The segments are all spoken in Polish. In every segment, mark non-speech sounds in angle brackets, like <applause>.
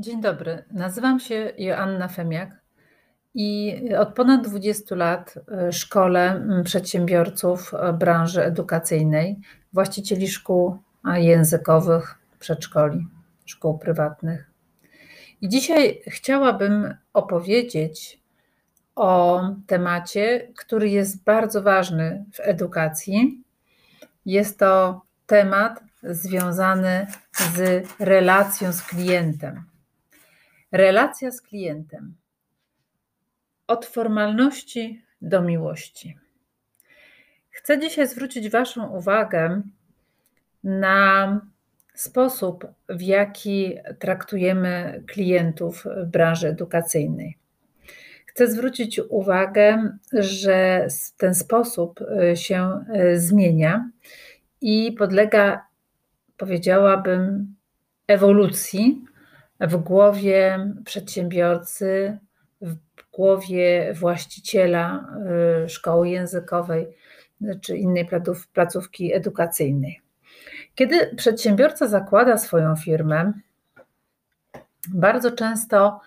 Dzień dobry, nazywam się Joanna Femiak i od ponad 20 lat y, szkole mm, przedsiębiorców y, branży edukacyjnej, właścicieli szkół językowych, przedszkoli, szkół prywatnych. I dzisiaj chciałabym opowiedzieć o temacie, który jest bardzo ważny w edukacji. Jest to temat związany z relacją z klientem. Relacja z klientem. Od formalności do miłości. Chcę dzisiaj zwrócić Waszą uwagę na sposób, w jaki traktujemy klientów w branży edukacyjnej. Chcę zwrócić uwagę, że ten sposób y, się y, zmienia i podlega, powiedziałabym, ewolucji w głowie przedsiębiorcy, w głowie właściciela y, szkoły językowej czy innej placówki edukacyjnej. Kiedy przedsiębiorca zakłada swoją firmę, bardzo często,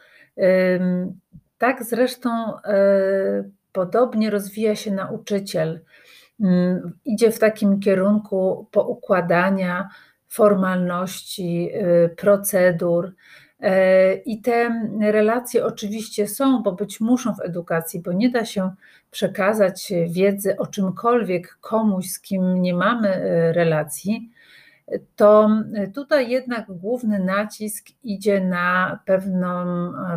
tak zresztą y, podobnie rozwija się nauczyciel, idzie w takim kierunku poukładania formalności, y, procedur. E, I te relacje oczywiście są, bo być muszą w edukacji, bo nie da się przekazać wiedzy o czymkolwiek komuś, z kim nie mamy y, relacji, to tutaj jednak główny nacisk idzie na pewną,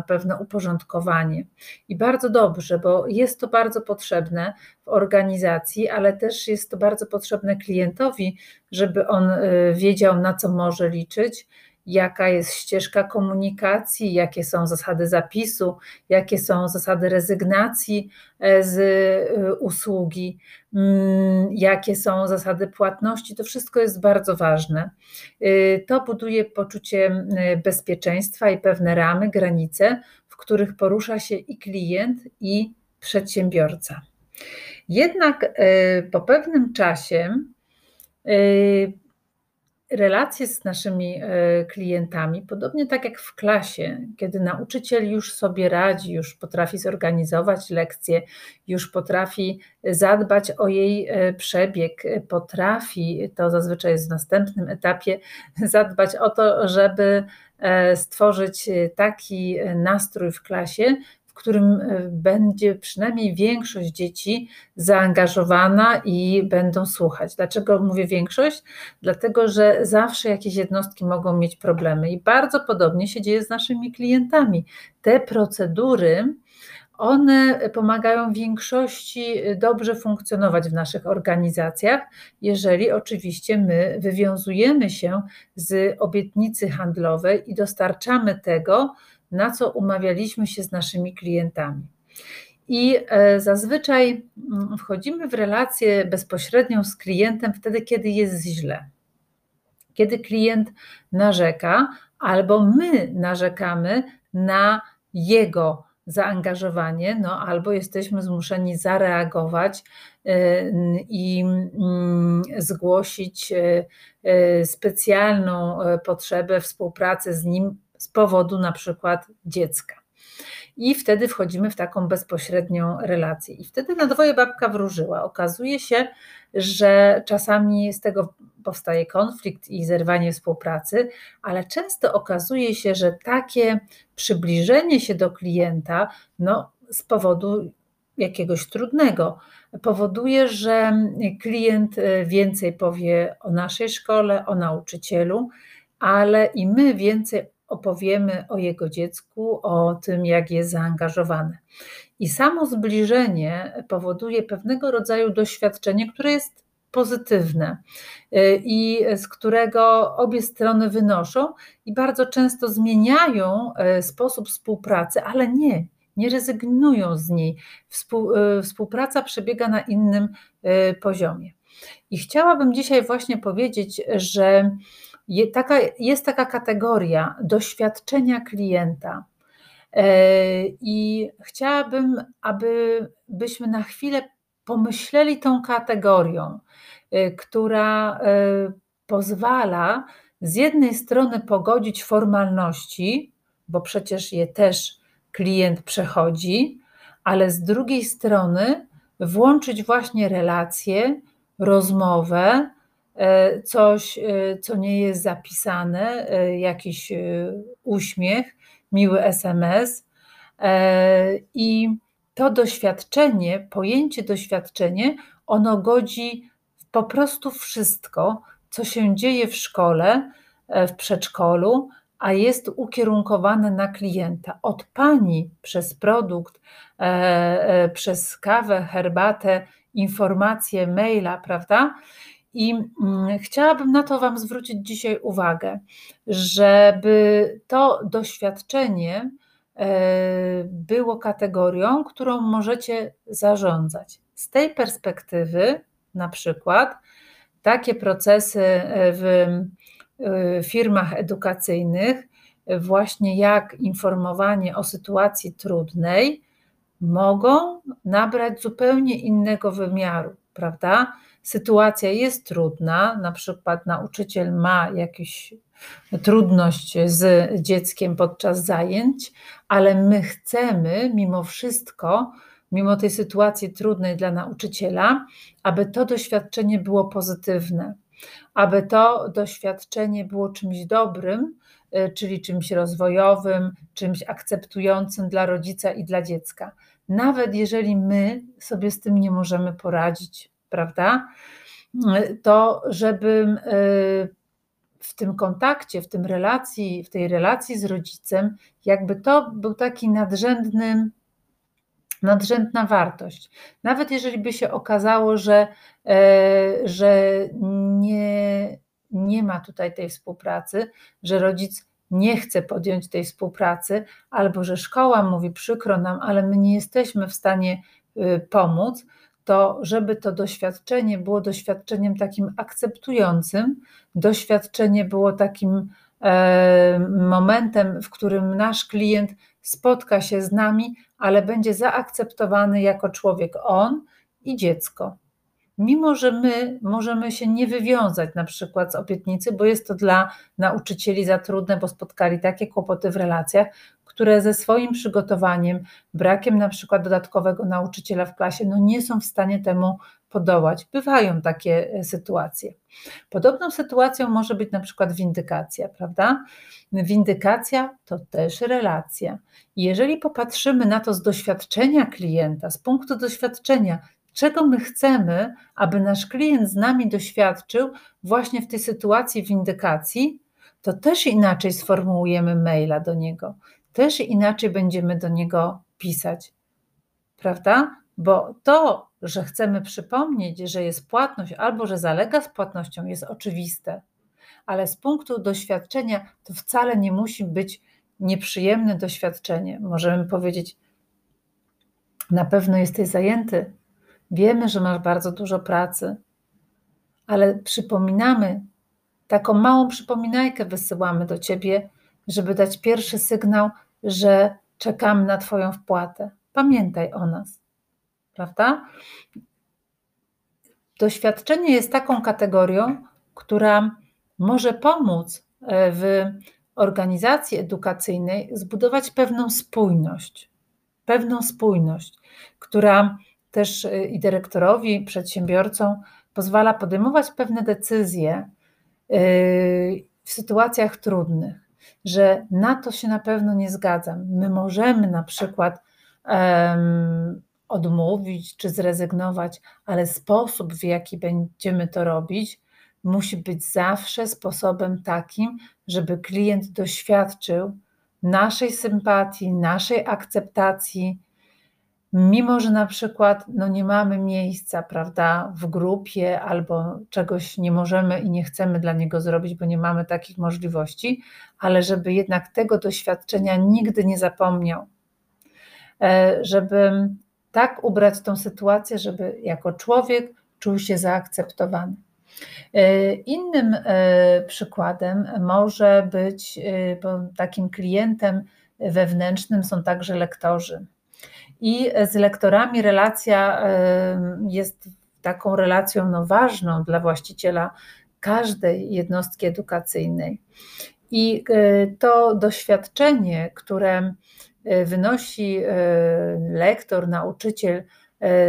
pewne uporządkowanie. I bardzo dobrze, bo jest to bardzo potrzebne w organizacji, ale też jest to bardzo potrzebne klientowi, żeby on y, wiedział, na co może liczyć jaka jest ścieżka komunikacji, jakie są zasady zapisu, jakie są zasady rezygnacji e, z e, usługi, mm, jakie są zasady płatności. To wszystko jest bardzo ważne. E, to buduje poczucie bezpieczeństwa i pewne ramy, granice, w których porusza się i klient, i przedsiębiorca. Jednak po pewnym czasie relacje z naszymi e, klientami, podobnie tak jak w klasie, kiedy nauczyciel już sobie radzi, już potrafi zorganizować lekcję, już potrafi zadbać o jej e, przebieg, potrafi, to zazwyczaj jest w następnym etapie, <laughs> zadbać o to, żeby e, stworzyć taki nastrój w klasie, którym e, będzie przynajmniej większość dzieci zaangażowana i będą słuchać. Dlaczego mówię większość? Dlatego, że zawsze jakieś jednostki mogą mieć problemy i bardzo podobnie się dzieje z naszymi klientami. Te procedury, one pomagają większości dobrze funkcjonować w naszych organizacjach, jeżeli oczywiście my wywiązujemy się z obietnicy handlowej i dostarczamy tego, na co umawialiśmy się z naszymi klientami. I e, zazwyczaj mm, wchodzimy w relację bezpośrednią z klientem wtedy, kiedy jest źle. Kiedy klient narzeka, albo my narzekamy na jego zaangażowanie, no albo jesteśmy zmuszeni zareagować e, i mm, zgłosić e, specjalną potrzebę współpracy z nim z powodu na przykład dziecka. I wtedy wchodzimy w taką bezpośrednią relację. I wtedy na dwoje babka wróżyła. Okazuje się, że czasami z tego powstaje konflikt i zerwanie współpracy, ale często okazuje się, że takie przybliżenie się do klienta no, z powodu jakiegoś trudnego powoduje, że klient więcej powie o naszej szkole, o nauczycielu, ale i my więcej opowiemy o jego dziecku, o tym, jak jest zaangażowane. I samo zbliżenie powoduje pewnego rodzaju doświadczenie, które jest pozytywne y, i z którego obie strony wynoszą i bardzo często zmieniają y, sposób współpracy, ale nie, nie rezygnują z niej. Y, współpraca przebiega na innym poziomie. I chciałabym dzisiaj właśnie powiedzieć, że taka, jest taka kategoria doświadczenia klienta. E, I chciałabym, abyśmy na chwilę pomyśleli tą kategorią, e, która e, pozwala z jednej strony pogodzić formalności, bo przecież je też klient przechodzi, ale z drugiej strony włączyć właśnie relacje, rozmowę, coś, e, co nie jest zapisane, e, jakiś uśmiech, miły SMS. I to doświadczenie, pojęcie doświadczenie, ono godzi po prostu wszystko, co się dzieje w szkole, w przedszkolu, a jest ukierunkowane na klienta. Od pani przez produkt, przez kawę, herbatę informacje, maila, prawda? I mm, chciałabym na to Wam zwrócić dzisiaj uwagę, żeby to doświadczenie e, było kategorią, którą możecie zarządzać. Z tej perspektywy, na przykład, takie procesy w e, firmach edukacyjnych, właśnie jak informowanie o sytuacji trudnej, mogą nabrać zupełnie innego wymiaru, prawda? Sytuacja jest trudna, na przykład nauczyciel ma jakąś trudność z dzieckiem podczas zajęć, ale my chcemy mimo wszystko, mimo tej sytuacji trudnej dla nauczyciela, aby to doświadczenie było pozytywne, aby to doświadczenie było czymś dobrym, y, czyli czymś rozwojowym, czymś akceptującym dla rodzica i dla dziecka nawet jeżeli my sobie z tym nie możemy poradzić, prawda? To, żeby y, w tym kontakcie, w tym relacji, w tej relacji z rodzicem, jakby to był taki nadrzędny, nadrzędna wartość. Nawet jeżeli by się okazało, że, e, że nie, nie ma tutaj tej współpracy, że rodzic nie chce podjąć tej współpracy, albo że szkoła mówi przykro nam, ale my nie jesteśmy w stanie y, pomóc, to żeby to doświadczenie było doświadczeniem takim akceptującym, doświadczenie było takim e, momentem, w którym nasz klient spotka się z nami, ale będzie zaakceptowany jako człowiek on i dziecko. Mimo że my możemy się nie wywiązać na przykład z obietnicy, bo jest to dla nauczycieli za trudne, bo spotkali takie kłopoty w relacjach, które ze swoim przygotowaniem, brakiem na przykład dodatkowego nauczyciela w klasie, no nie są w stanie temu podołać. Bywają takie e, sytuacje. Podobną sytuacją może być na przykład windykacja, prawda? Windykacja to też relacja. jeżeli popatrzymy na to z doświadczenia klienta, z punktu doświadczenia, czego my chcemy, aby nasz klient z nami doświadczył właśnie w tej sytuacji windykacji, to też inaczej sformułujemy maila do niego, też inaczej będziemy do niego pisać. Prawda? Bo to, że chcemy przypomnieć, że jest płatność albo że zalega z płatnością, jest oczywiste, ale z punktu doświadczenia to wcale nie musi być nieprzyjemne doświadczenie. Możemy powiedzieć, na pewno jesteś zajęty, Wiemy, że masz bardzo dużo pracy, ale przypominamy, taką małą przypominajkę wysyłamy do ciebie, żeby dać pierwszy sygnał, że czekamy na Twoją wpłatę. Pamiętaj o nas, prawda? Doświadczenie jest taką kategorią, która może pomóc e, w organizacji edukacyjnej zbudować pewną spójność, pewną spójność, która też y, i dyrektorowi, przedsiębiorcom pozwala podejmować pewne decyzje y, w sytuacjach trudnych, że na to się na pewno nie zgadzam. My możemy na przykład um, odmówić czy zrezygnować, ale sposób, w jaki będziemy to robić, musi być zawsze sposobem takim, żeby klient doświadczył naszej sympatii, naszej akceptacji, mimo że na przykład no nie mamy miejsca, prawda, w grupie albo czegoś nie możemy i nie chcemy dla niego zrobić, bo nie mamy takich możliwości, ale żeby jednak tego doświadczenia nigdy nie zapomniał. E, żeby tak ubrać tą sytuację, żeby jako człowiek czuł się zaakceptowany. E, innym e, przykładem może być, bo takim klientem wewnętrznym są także lektorzy. I z lektorami relacja jest taką relacją no, ważną dla właściciela każdej jednostki edukacyjnej. I to doświadczenie, które wynosi lektor, nauczyciel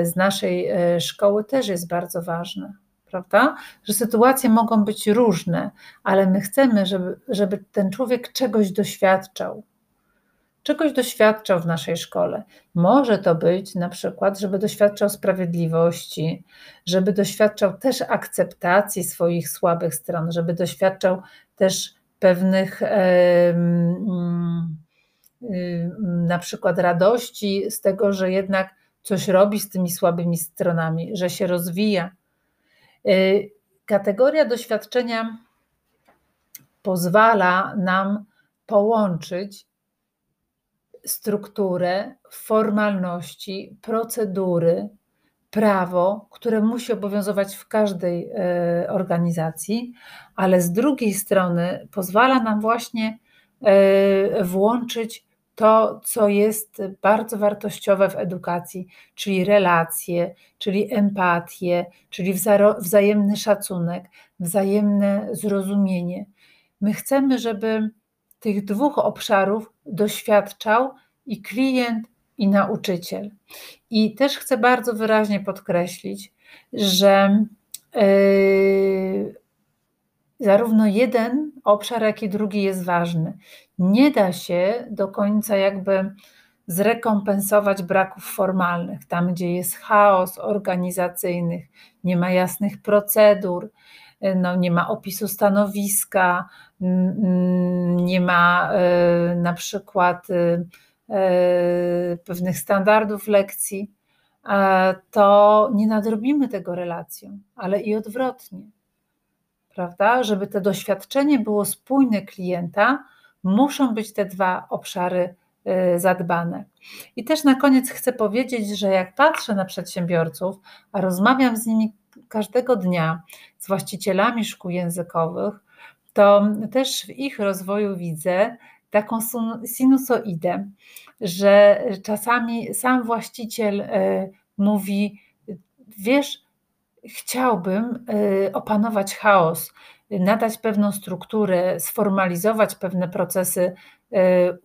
z naszej szkoły, też jest bardzo ważne prawda? Że sytuacje mogą być różne, ale my chcemy, żeby, żeby ten człowiek czegoś doświadczał. Czegoś doświadczał w naszej szkole. Może to być na przykład, żeby doświadczał sprawiedliwości, żeby doświadczał też akceptacji swoich słabych stron, żeby doświadczał też pewnych na przykład radości z tego, że jednak coś robi z tymi słabymi stronami, że się rozwija, Y, kategoria doświadczenia pozwala nam połączyć strukturę, formalności, procedury, prawo, które musi obowiązywać w każdej y, organizacji, ale z drugiej strony pozwala nam właśnie y, włączyć to, co jest bardzo wartościowe w edukacji, czyli relacje, czyli empatię, czyli wzajemny szacunek, wzajemne zrozumienie. My chcemy, żeby tych dwóch obszarów doświadczał i klient, i nauczyciel. I też chcę bardzo wyraźnie podkreślić, że yy, zarówno jeden obszar, jak i drugi jest ważny. Nie da się do końca jakby zrekompensować braków formalnych, tam gdzie jest chaos organizacyjnych, nie ma jasnych procedur, no nie ma opisu stanowiska, nie ma e, na przykład e, e, pewnych standardów lekcji, to nie nadrobimy tego relacją, ale i odwrotnie prawda? Żeby to doświadczenie było spójne klienta, muszą być te dwa obszary zadbane. I też na koniec chcę powiedzieć, że jak patrzę na przedsiębiorców, a rozmawiam z nimi każdego dnia, z właścicielami szkół językowych, to też w ich rozwoju widzę taką sinusoidę, że czasami sam właściciel y, mówi: Wiesz, chciałbym y, opanować chaos, nadać pewną strukturę, sformalizować pewne procesy y,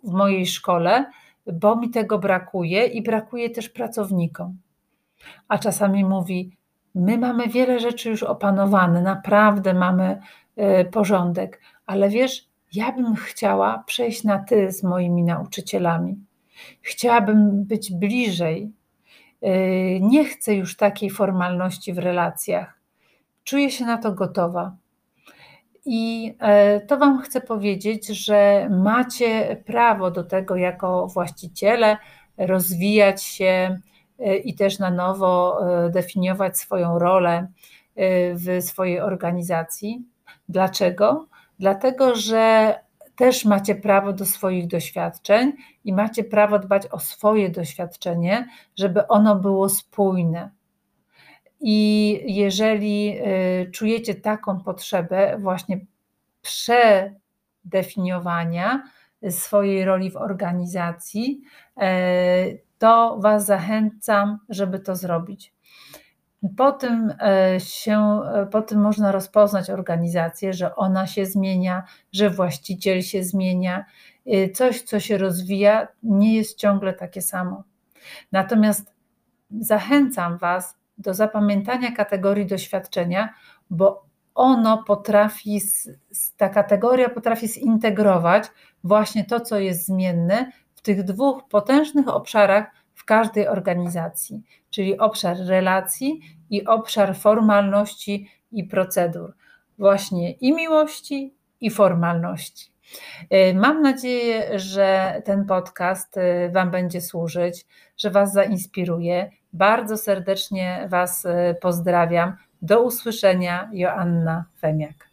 w mojej szkole, bo mi tego brakuje i brakuje też pracownikom. A czasami mówi: My mamy wiele rzeczy już opanowane, naprawdę mamy porządek, ale wiesz, ja bym chciała przejść na ty z moimi nauczycielami. Chciałabym być bliżej, Yy, nie chcę już takiej formalności w relacjach. Czuję się na to gotowa. I e, to Wam chcę powiedzieć, że macie prawo do tego jako właściciele rozwijać się e, i też na nowo e, definiować swoją rolę w swojej organizacji. Dlaczego? Dlatego, że też macie prawo do swoich doświadczeń i macie prawo dbać o swoje doświadczenie, żeby ono było spójne. I jeżeli y, czujecie taką potrzebę właśnie przedefiniowania swojej roli w organizacji, y, to Was zachęcam, żeby to zrobić. Po tym, e, się, e, po tym można rozpoznać organizację, że ona się zmienia, że właściciel się zmienia. E, coś, co się rozwija, nie jest ciągle takie samo. Natomiast zachęcam Was do zapamiętania kategorii doświadczenia, bo ono potrafi, ta kategoria potrafi zintegrować właśnie to, co jest zmienne w tych dwóch potężnych obszarach, w każdej organizacji, czyli obszar relacji i obszar formalności i procedur, właśnie i miłości, i formalności. Y, mam nadzieję, że ten podcast y, Wam będzie służyć, że Was zainspiruje. Bardzo serdecznie Was y, pozdrawiam. Do usłyszenia, Joanna Femiak.